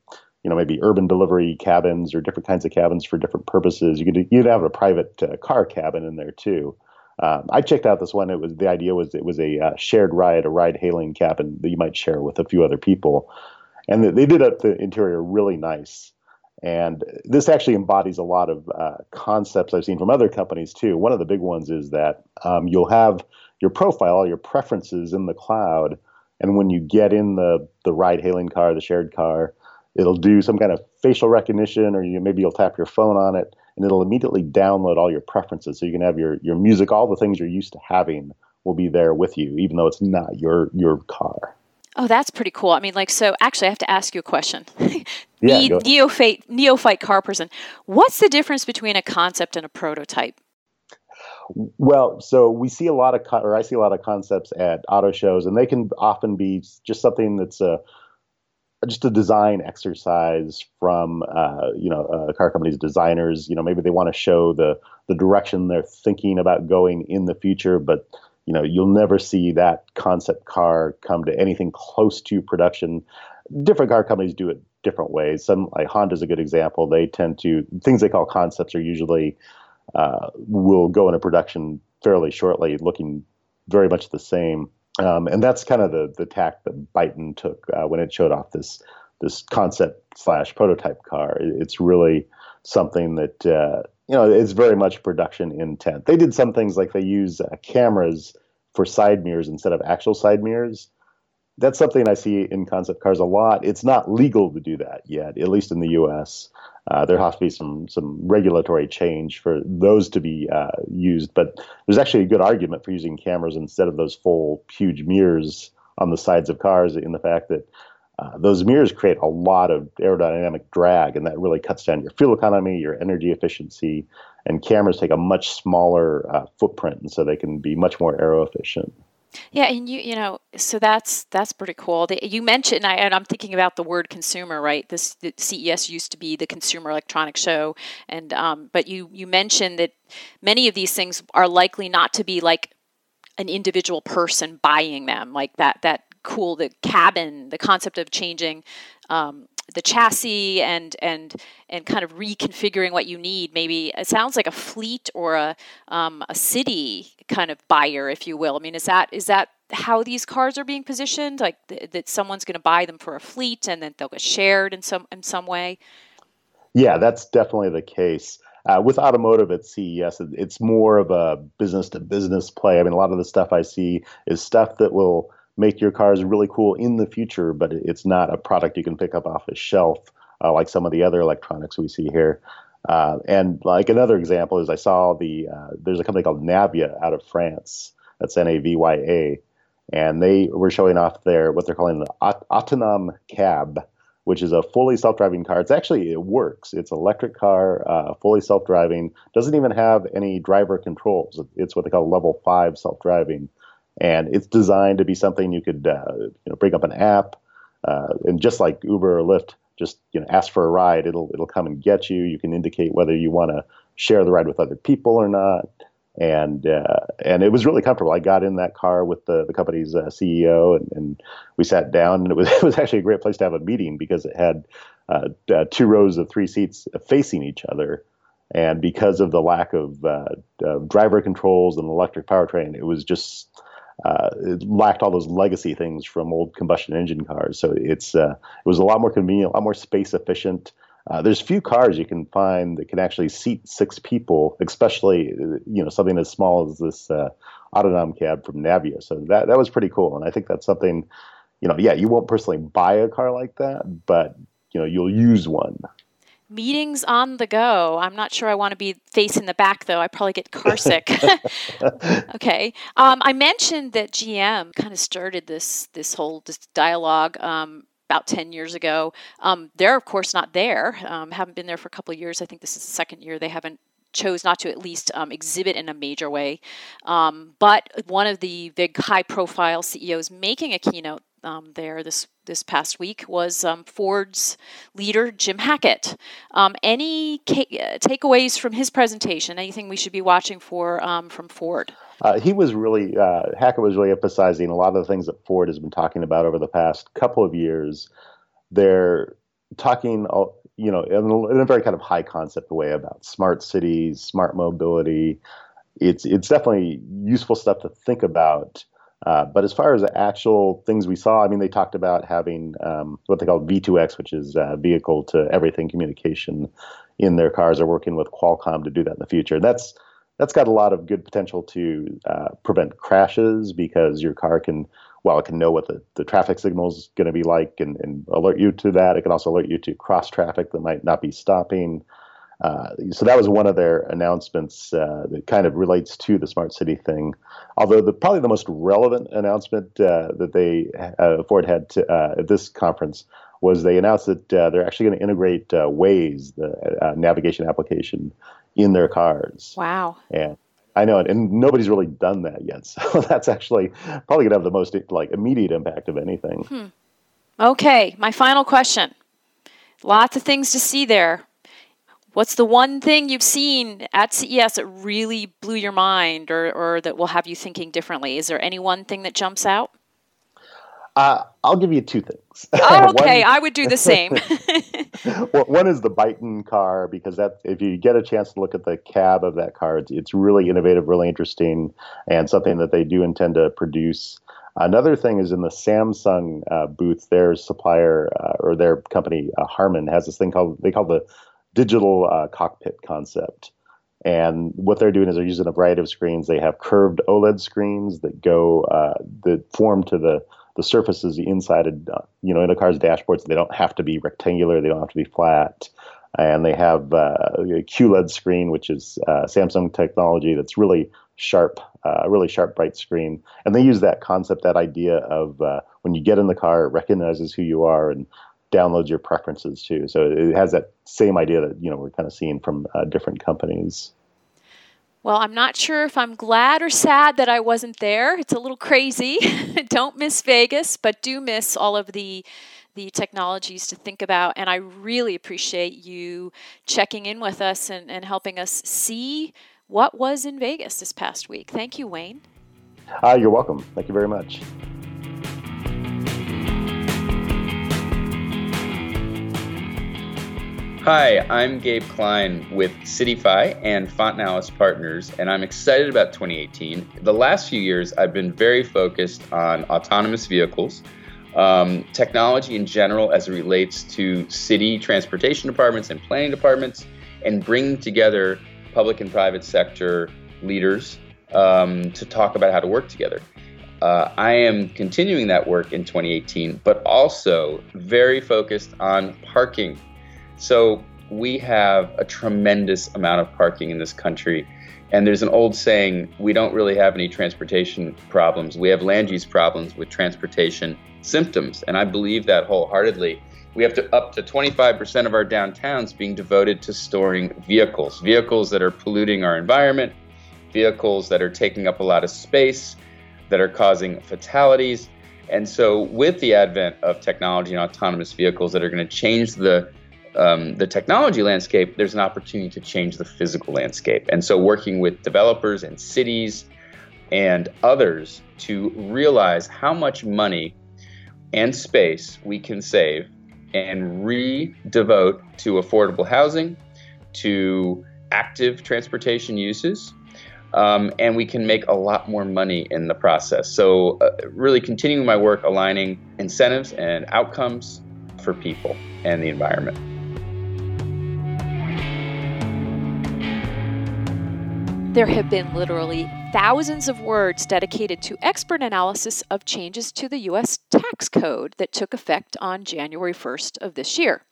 you know, maybe urban delivery cabins or different kinds of cabins for different purposes. You could you'd have a private uh, car cabin in there too. Um, I checked out this one. It was the idea was it was a uh, shared ride, a ride hailing cabin that you might share with a few other people, and they did up the interior really nice. And this actually embodies a lot of uh, concepts I've seen from other companies too. One of the big ones is that um, you'll have your profile, your preferences in the cloud, and when you get in the the ride hailing car, the shared car, it'll do some kind of facial recognition, or you, maybe you'll tap your phone on it, and it'll immediately download all your preferences. So you can have your your music, all the things you're used to having will be there with you, even though it's not your your car. Oh, that's pretty cool. I mean, like, so actually, I have to ask you a question. <laughs> yeah, neophyte, neophyte car person. What's the difference between a concept and a prototype? Well, so we see a lot of, or I see a lot of concepts at auto shows, and they can often be just something that's a just a design exercise from uh, you know a car company's designers. You know, maybe they want to show the the direction they're thinking about going in the future, but you know you'll never see that concept car come to anything close to production. Different car companies do it different ways. Some like Honda's a good example. They tend to things they call concepts are usually uh, will go into production fairly shortly, looking very much the same. Um, and that's kind of the the tack that Byton took uh, when it showed off this this concept slash prototype car. It's really something that uh, you know it's very much production intent. They did some things like they use uh, cameras for side mirrors instead of actual side mirrors. That's something I see in concept cars a lot. It's not legal to do that yet, at least in the U.S. Uh, there has to be some some regulatory change for those to be uh, used. But there's actually a good argument for using cameras instead of those full huge mirrors on the sides of cars, in the fact that uh, those mirrors create a lot of aerodynamic drag, and that really cuts down your fuel economy, your energy efficiency, and cameras take a much smaller uh, footprint, and so they can be much more aero efficient. Yeah, and you you know, so that's that's pretty cool. You mentioned, I, and I'm thinking about the word consumer, right? This the CES used to be the Consumer Electronics Show, and um, but you you mentioned that many of these things are likely not to be like an individual person buying them, like that that cool the cabin, the concept of changing um, the chassis and and and kind of reconfiguring what you need. Maybe it sounds like a fleet or a um, a city kind of buyer, if you will. I mean, is that is that how these cars are being positioned? Like th- that someone's going to buy them for a fleet and then they'll get shared in some in some way. Yeah, that's definitely the case. Uh, with automotive at CES, it's more of a business to business play. I mean, a lot of the stuff I see is stuff that will make your cars really cool in the future, but it's not a product you can pick up off a shelf uh, like some of the other electronics we see here. Uh, and like another example is I saw the uh, there's a company called Navya out of France. That's N A V Y A, and they were showing off their what they're calling the Autonom Cab, which is a fully self-driving car. It's actually it works. It's electric car, uh, fully self-driving. Doesn't even have any driver controls. It's what they call level five self-driving and it's designed to be something you could uh, you know bring up an app uh, and just like Uber or Lyft, just you know ask for a ride. It'll it'll come and get you. You can indicate whether you want to share the ride with other people or not. And uh, and it was really comfortable. I got in that car with the the company's uh, CEO, and, and we sat down. And it was <laughs> it was actually a great place to have a meeting because it had uh, uh, two rows of three seats facing each other. And because of the lack of driver controls and electric powertrain, it was just uh, it lacked all those legacy things from old combustion engine cars. So it's uh, it was a lot more convenient, a lot more space efficient. Uh, there's few cars you can find that can actually seat six people, especially you know something as small as this uh, Autonom cab from Navya. So that that was pretty cool, and I think that's something, you know, yeah, you won't personally buy a car like that, but you know you'll use one meetings on the go. I'm not sure I want to be facing the back though. I probably get carsick. <laughs> okay. Um, I mentioned that GM kind of started this this whole this dialogue um, about 10 years ago. Um, they're, of course, not there, um, haven't been there for a couple of years. I think this is the second year they haven't chose not to at least um, exhibit in a major way. Um, but one of the big high profile CEOs making a keynote um, there this this past week was um, Ford's leader Jim Hackett. Um, any ca- takeaways from his presentation? Anything we should be watching for um, from Ford? Uh, he was really uh, Hackett was really emphasizing a lot of the things that Ford has been talking about over the past couple of years. They're talking, you know, in a very kind of high concept way about smart cities, smart mobility. It's it's definitely useful stuff to think about uh, but as far as the actual things we saw, I mean, they talked about having um, what they call V2X, which is uh, vehicle to everything communication in their cars. Are working with Qualcomm to do that in the future. That's that's got a lot of good potential to uh, prevent crashes because your car can, well, it can know what the, the traffic signal is going to be like and, and alert you to that. It can also alert you to cross traffic that might not be stopping. Uh, so that was one of their announcements uh, that kind of relates to the smart city thing. Although the probably the most relevant announcement uh, that they uh, Ford had to, uh, at this conference was they announced that they're actually going to integrate Waze, the navigation application, in their cars. Wow! And I know, it, and nobody's really done that yet. <laughs> So that's actually probably going to have the most like immediate impact of anything. Hmm. Okay, my final question. Lots of things to see there. What's the one thing you've seen at CES that really blew your mind or, or that will have you thinking differently? Is there any one thing that jumps out? Uh, I'll give you two things. <laughs> Oh, okay, one, I would do the <laughs> same. well, one is the Byton car because that if you get a chance to look at the cab of that car, it's, it's really innovative, really interesting, and something that they do intend to produce. Another thing is in the Samsung uh, booth, their supplier uh, or their company uh, Harman has this thing called they call the digital uh, cockpit concept. And what they're doing is they're using a variety of screens. They have curved OLED screens that go uh, that form to the the surfaces inside of uh, you know in a car's dashboards. They don't have to be rectangular. They don't have to be flat. And they have uh, a QLED screen, which is uh, Samsung technology that's really sharp, uh, really sharp, bright screen. And they use that concept, that idea of uh, when you get in the car, it recognizes who you are and downloads your preferences too. So it has that same idea that you know we're kind of seeing from uh, different companies. Well, I'm not sure if I'm glad or sad that I wasn't there. It's a little crazy. <laughs> Don't miss Vegas, but do miss all of the the technologies to think about. And I really appreciate you checking in with us and, and helping us see what was in Vegas this past week. Thank you, Wayne. Uh, you're welcome. Thank you very much. Hi, I'm Gabe Klein with CityFi and Fontinalis Partners, and I'm excited about 2018. The last few years, I've been very focused on autonomous vehicles, um, technology in general as it relates to city transportation departments and planning departments, and bringing together public and private sector leaders um, to talk about how to work together. Uh, I am continuing that work in 2018, but also very focused on parking so we have a tremendous amount of parking in this country. And there's an old saying we don't really have any transportation problems. We have land use problems with transportation symptoms. And I believe that wholeheartedly. We have to up to 25% of our downtowns being devoted to storing vehicles, vehicles that are polluting our environment, vehicles that are taking up a lot of space, that are causing fatalities. And so, with the advent of technology and autonomous vehicles that are going to change the um, the technology landscape, there's an opportunity to change the physical landscape. And so, working with developers and cities and others to realize how much money and space we can save and redevote to affordable housing, to active transportation uses. Um, and we can make a lot more money in the process. So, uh, really continuing my work aligning incentives and outcomes for people and the environment. There have been literally thousands of words dedicated to expert analysis of changes to the U.S. tax code that took effect on January 1st of this year.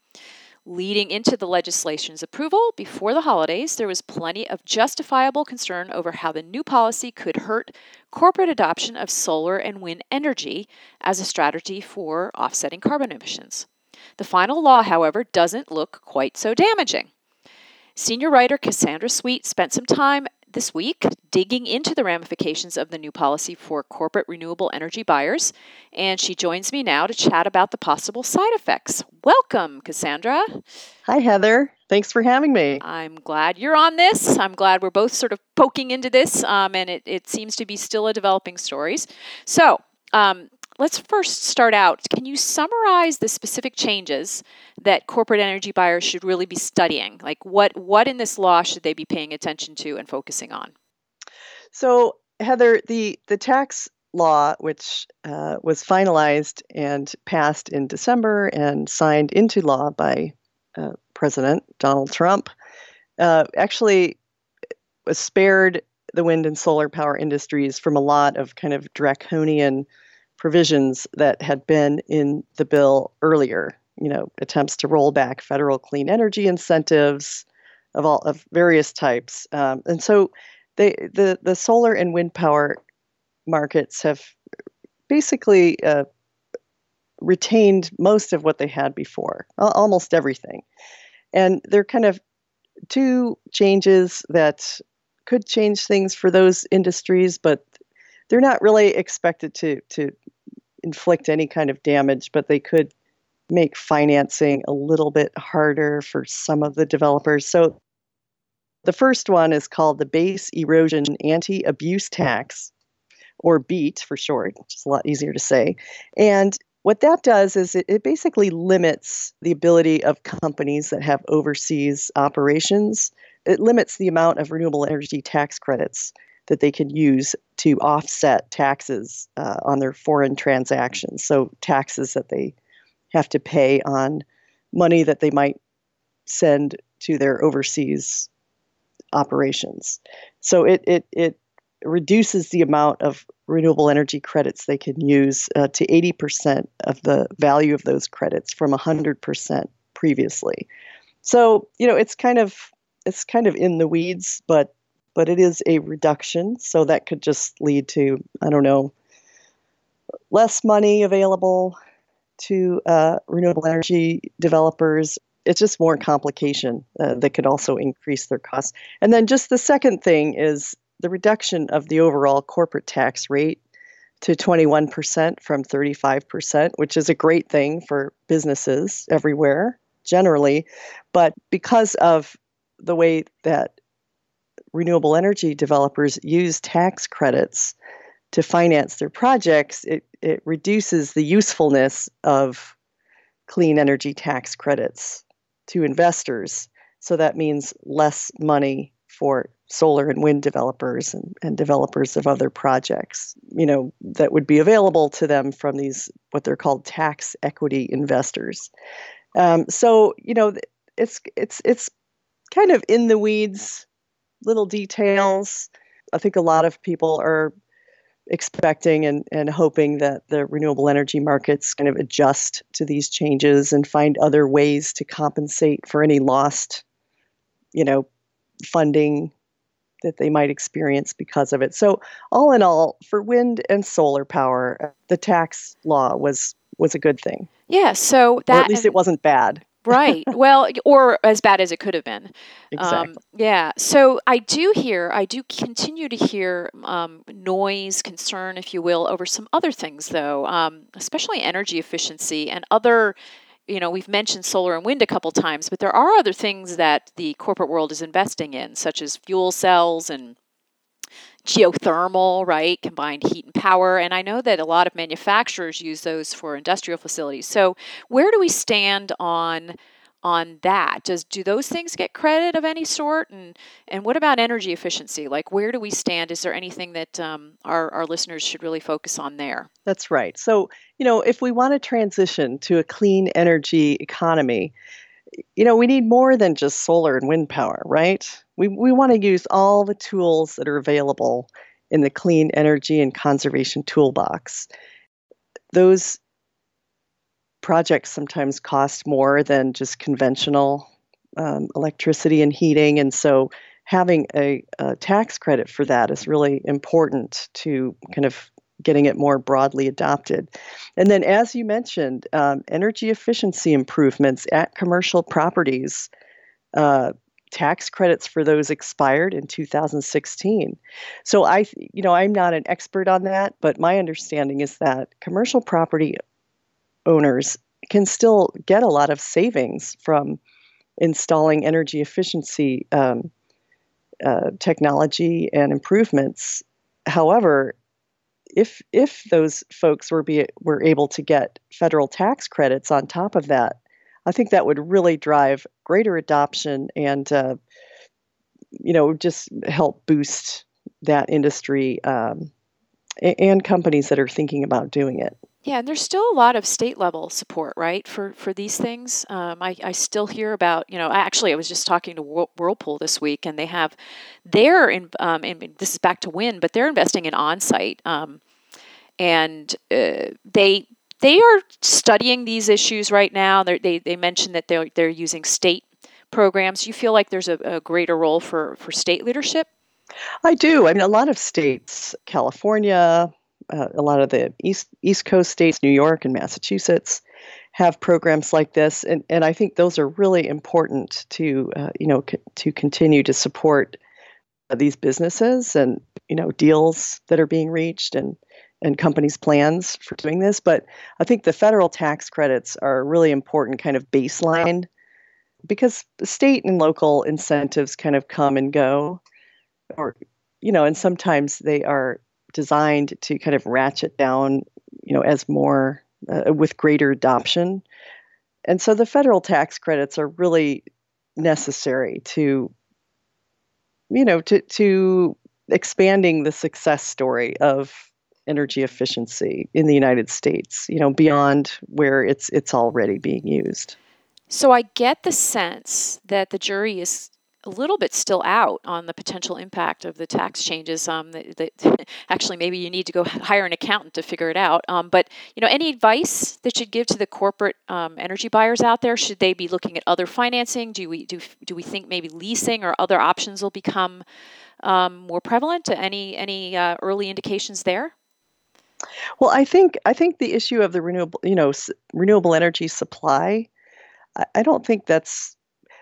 Leading into the legislation's approval before the holidays, there was plenty of justifiable concern over how the new policy could hurt corporate adoption of solar and wind energy as a strategy for offsetting carbon emissions. The final law, however, doesn't look quite so damaging. Senior writer Cassandra Sweet spent some time this week digging into the ramifications of the new policy for corporate renewable energy buyers, and she joins me now to chat about the possible side effects. Welcome, Cassandra. Hi, Heather. Thanks for having me. I'm glad you're on this. I'm glad we're both sort of poking into this, um, and it, it seems to be still a developing stories. So, um, let's first start out. Can you summarize the specific changes that corporate energy buyers should really be studying? Like what what in this law should they be paying attention to and focusing on? So, Heather, the the tax law, which uh, was finalized and passed in December and signed into law by uh, President Donald Trump, uh, actually was spared the wind and solar power industries from a lot of kind of draconian provisions that had been in the bill earlier. You know, attempts to roll back federal clean energy incentives of all of various types, um, and so they the the solar and wind power markets have basically uh, retained most of what they had before, almost everything, and they're kind of two changes that could change things for those industries, but they're not really expected to to inflict any kind of damage, but they could make financing a little bit harder for some of the developers. So the first one is called the Base Erosion Anti Abuse Tax, or BEAT for short, which is a lot easier to say. And what that does is it, it basically limits the ability of companies that have overseas operations. It limits the amount of renewable energy tax credits that they can use to offset taxes uh, on their foreign transactions. So, taxes that they have to pay on money that they might send to their overseas operations. So, it, it, it reduces the amount of renewable energy credits they can use uh, to 80% of the value of those credits from 100% previously. So, you know, it's kind of it's kind of in the weeds, but but it is a reduction. So that could just lead to, I don't know, less money available to uh, renewable energy developers. It's just more complication uh, that could also increase their costs. And then just the second thing is the reduction of the overall corporate tax rate to 21% from 35%, which is a great thing for businesses everywhere generally. But because of the way that renewable energy developers use tax credits to finance their projects, it, it reduces the usefulness of clean energy tax credits to investors. So that means less money for solar and wind developers and, and developers of other projects, you know, that would be available to them from these what they're called tax equity investors. Um, so, you know, it's it's it's kind of in the weeds little details. I think a lot of people are expecting and, and hoping that the renewable energy markets kind of adjust to these changes and find other ways to compensate for any lost, you know, funding that they might experience because of it. So all in all, for wind and solar power, the tax law was was a good thing. Yeah, so that or at least it wasn't bad right. Well, or as bad as it could have been. Um, exactly. Um, yeah. So I do hear, I do continue to hear um, noise, concern, if you will, over some other things, though, um, especially energy efficiency and other. You know, we've mentioned solar and wind a couple times, but there are other things that the corporate world is investing in, such as fuel cells and geothermal, right? Combined heat and power. And I know that a lot of manufacturers use those for industrial facilities. So where do we stand on on that? Does do those things get credit of any sort? And and what about energy efficiency? Like where do we stand? Is there anything that um, our our listeners should really focus on there? That's right. So you know, if we want to transition to a clean energy economy, you know, we need more than just solar and wind power, right? We, we want to use all the tools that are available in the clean energy and conservation toolbox. Those projects sometimes cost more than just conventional um, electricity and heating. And so having a, a, tax credit for that is really important to kind of getting it more broadly adopted. And then, as you mentioned, um, energy efficiency improvements at commercial properties. Uh, tax credits for those expired in 2016. So I you know I'm not an expert on that, but my understanding is that commercial property owners can still get a lot of savings from installing energy efficiency um, uh, technology and improvements. However, if if those folks were be were able to get federal tax credits on top of that, I think that would really drive greater adoption and uh, you know just help boost that industry um, and companies that are thinking about doing it. Yeah, and there's still a lot of state level support, right, for for these things. Um, I, I still hear about, you know, actually, I was just talking to Whirlpool this week, and they have, they're in, um, and this is back to wind, but they're investing in on-site, um, and uh, they they are studying these issues right now. They're, they they mentioned that they're they're using state programs. You feel like there's a, a greater role for for state leadership? I do. I mean, a lot of states, California, uh, a lot of the east East Coast states, New York and Massachusetts, have programs like this, and and I think those are really important to uh, you know c- to continue to support these businesses and you know deals that are being reached and and companies' plans for doing this. But I think the federal tax credits are a really important kind of baseline because state and local incentives kind of come and go, or you know, and sometimes they are designed to kind of ratchet down, you know, as more uh, with greater adoption. And so the federal tax credits are really necessary to, you know, to to expanding the success story of energy efficiency in the United States, you know, beyond where it's it's already being used. So I get the sense that the jury is a little bit still out on the potential impact of the tax changes. Um, that, that <laughs> actually, maybe you need to go hire an accountant to figure it out. Um, but you know, any advice that you'd give to the corporate um, energy buyers out there? Should they be looking at other financing? Do we do do we think maybe leasing or other options will become um, more prevalent? Any any uh, early indications there? Well, I think I think the issue of the renewable, you know, renewable energy supply, I, I don't think that's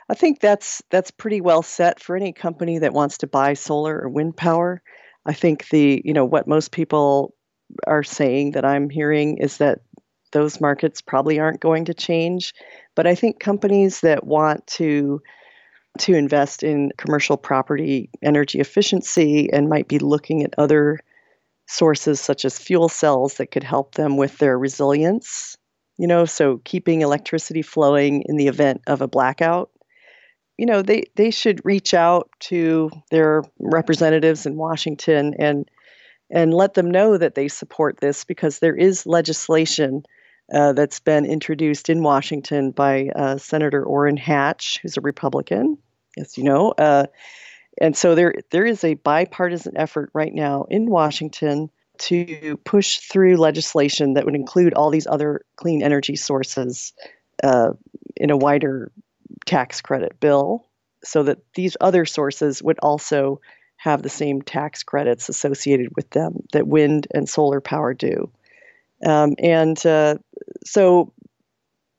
I think that's that's pretty well set for any company that wants to buy solar or wind power. I think the, you know, what most people are saying that I'm hearing is that those markets probably aren't going to change, but I think companies that want to to invest in commercial property energy efficiency and might be looking at other sources such as fuel cells that could help them with their resilience. You know, so keeping electricity flowing in the event of a blackout. You know, they, they should reach out to their representatives in Washington and and let them know that they support this because there is legislation uh, that's been introduced in Washington by uh, Senator Orrin Hatch, who's a Republican, as you know, uh, and so there there is a bipartisan effort right now in Washington to push through legislation that would include all these other clean energy sources uh, in a wider tax credit bill, so that these other sources would also have the same tax credits associated with them that wind and solar power do. Um, and uh, so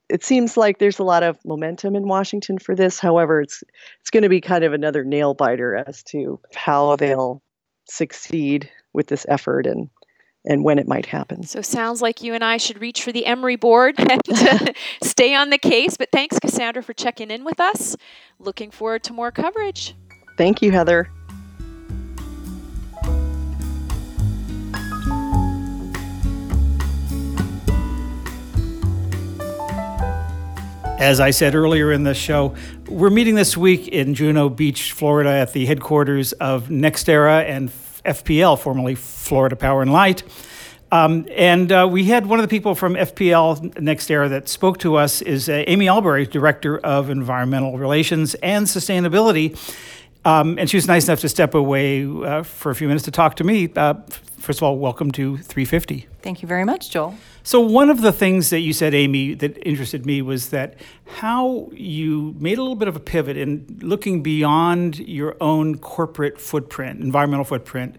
it seems like there's a lot of momentum in Washington for this. However, it's it's going to be kind of another nail biter as to how they'll succeed with this effort and and when it might happen. So sounds like you and I should reach for the emery board <laughs> and uh, <laughs> stay on the case. But thanks, Cassandra, for checking in with us. Looking forward to more coverage. Thank you, Heather. As I said earlier in the show, we're meeting this week in Juno Beach, Florida, at the headquarters of NextEra and FPL, formerly Florida Power and Light. Um, and uh, we had one of the people from FPL Next NextEra that spoke to us is uh, Amy Albury, Director of Environmental Relations and Sustainability. Um, and she was nice enough to step away uh, for a few minutes to talk to me. Uh, first of all, welcome to 350. Thank you very much, Joel. So, one of the things that you said, Amy, that interested me was that how you made a little bit of a pivot in looking beyond your own corporate footprint, environmental footprint,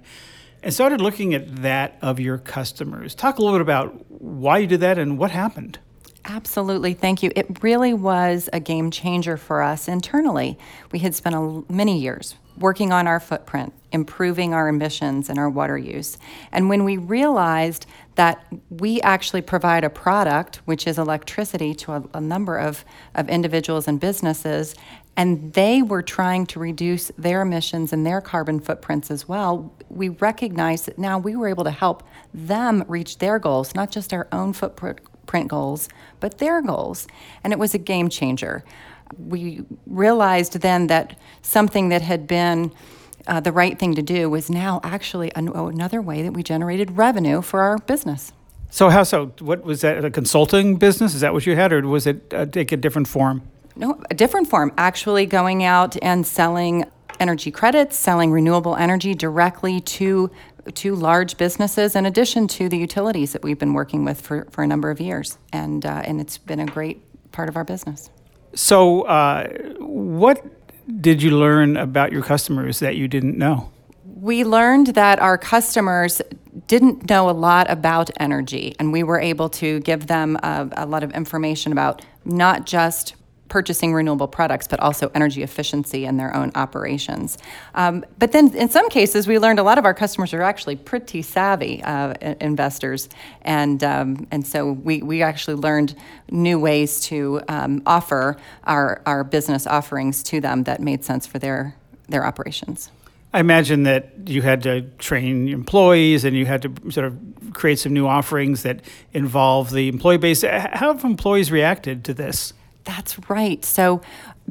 and started looking at that of your customers. Talk a little bit about why you did that and what happened. Absolutely, thank you. It really was a game changer for us internally. We had spent a, many years working on our footprint, improving our emissions and our water use. And when we realized that we actually provide a product, which is electricity, to a, a, number of, of individuals and businesses, and they were trying to reduce their emissions and their carbon footprints as well, we recognized that now we were able to help them reach their goals, not just our own footprint goals, but their goals. And it was a game changer we realized then that something that had been uh, the right thing to do was now actually an- another way that we generated revenue for our business. So how so? What was that? A consulting business? Is that what you had, or was it uh, take a different form? No, a different form. Actually, going out and selling energy credits, selling renewable energy directly to to large businesses, in addition to the utilities that we've been working with for, for a number of years, and uh, and it's been a great part of our business. So, uh, what did you learn about your customers that you didn't know? We learned that our customers didn't know a lot about energy, and we were able to give them a, a lot of information about not just purchasing renewable products, but also energy efficiency in their own operations. Um, but then in some cases, we learned a lot of our customers are actually pretty savvy uh, investors. And, um, and so we, we actually learned new ways to um, offer our, our business offerings to them that made sense for their, their operations. I imagine that you had to train employees and you had to sort of create some new offerings that involve the employee base. How have employees reacted to this? That's right. So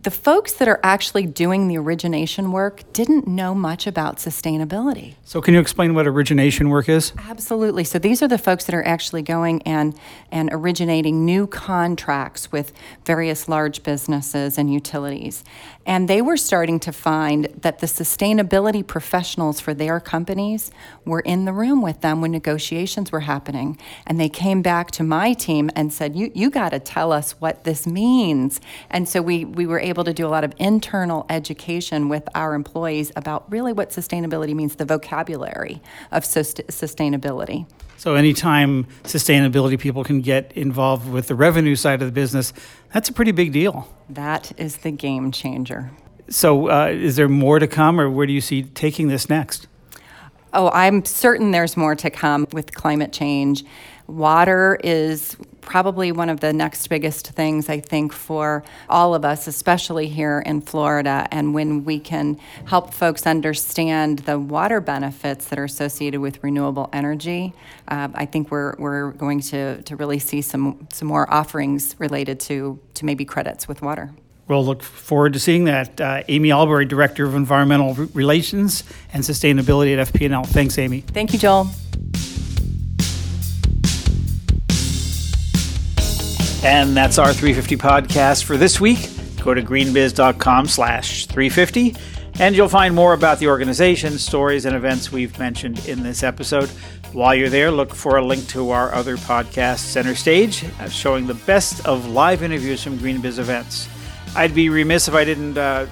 the folks that are actually doing the origination work didn't know much about sustainability. So can you explain what origination work is? Absolutely. So these are the folks that are actually going and and originating new contracts with various large businesses and utilities. And they were starting to find that the sustainability professionals for their companies were in the room with them when negotiations were happening. And they came back to my team and said, You you gotta tell us what this means. And so we we were able to do a lot of internal education with our employees about really what sustainability means, the vocabulary of sustainability. So, anytime sustainability people can get involved with the revenue side of the business, that's a pretty big deal. That is the game changer. So, uh, is there more to come, or where do you see taking this next? Oh, I'm certain there's more to come with climate change. Water is probably one of the next biggest things, I think, for all of us, especially here in Florida. And when we can help folks understand the water benefits that are associated with renewable energy, uh, I think we're, we're going to, to really see some, some more offerings related to, to maybe credits with water. We'll look forward to seeing that. Uh, Amy Albury, Director of Environmental Relations and Sustainability at FP&L. Thanks, Amy. Thank you, Joel. And that's our 350 podcast for this week. Go to greenbiz.com slash 350 and you'll find more about the organization, stories, and events we've mentioned in this episode. While you're there, look for a link to our other podcast, Center Stage, uh, showing the best of live interviews from GreenBiz events. I'd be remiss if I didn't uh,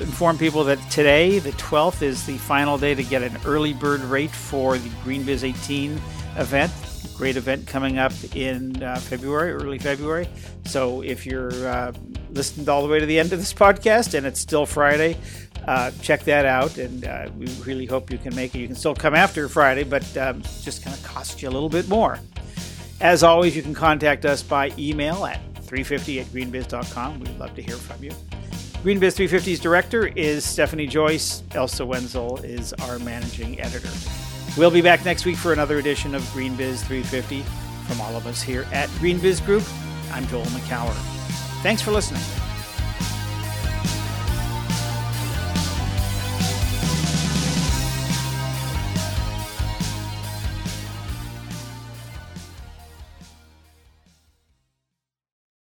inform people that today, the 12th, is the final day to get an early bird rate for the GreenBiz 18 event great event coming up in uh, February, early February. So if you're uh, listening all the way to the end of this podcast and it's still Friday, uh, check that out. And uh, we really hope you can make it. You can still come after Friday, but um, just kind of cost you a little bit more. As always, you can contact us by email at 350 at greenbiz.com. We'd love to hear from you. Greenbiz 350's director is Stephanie Joyce. Elsa Wenzel is our managing editor. We'll be back next week for another edition of GreenBiz 350. From all of us here at GreenBiz Group, I'm Joel Makower. Thanks for listening.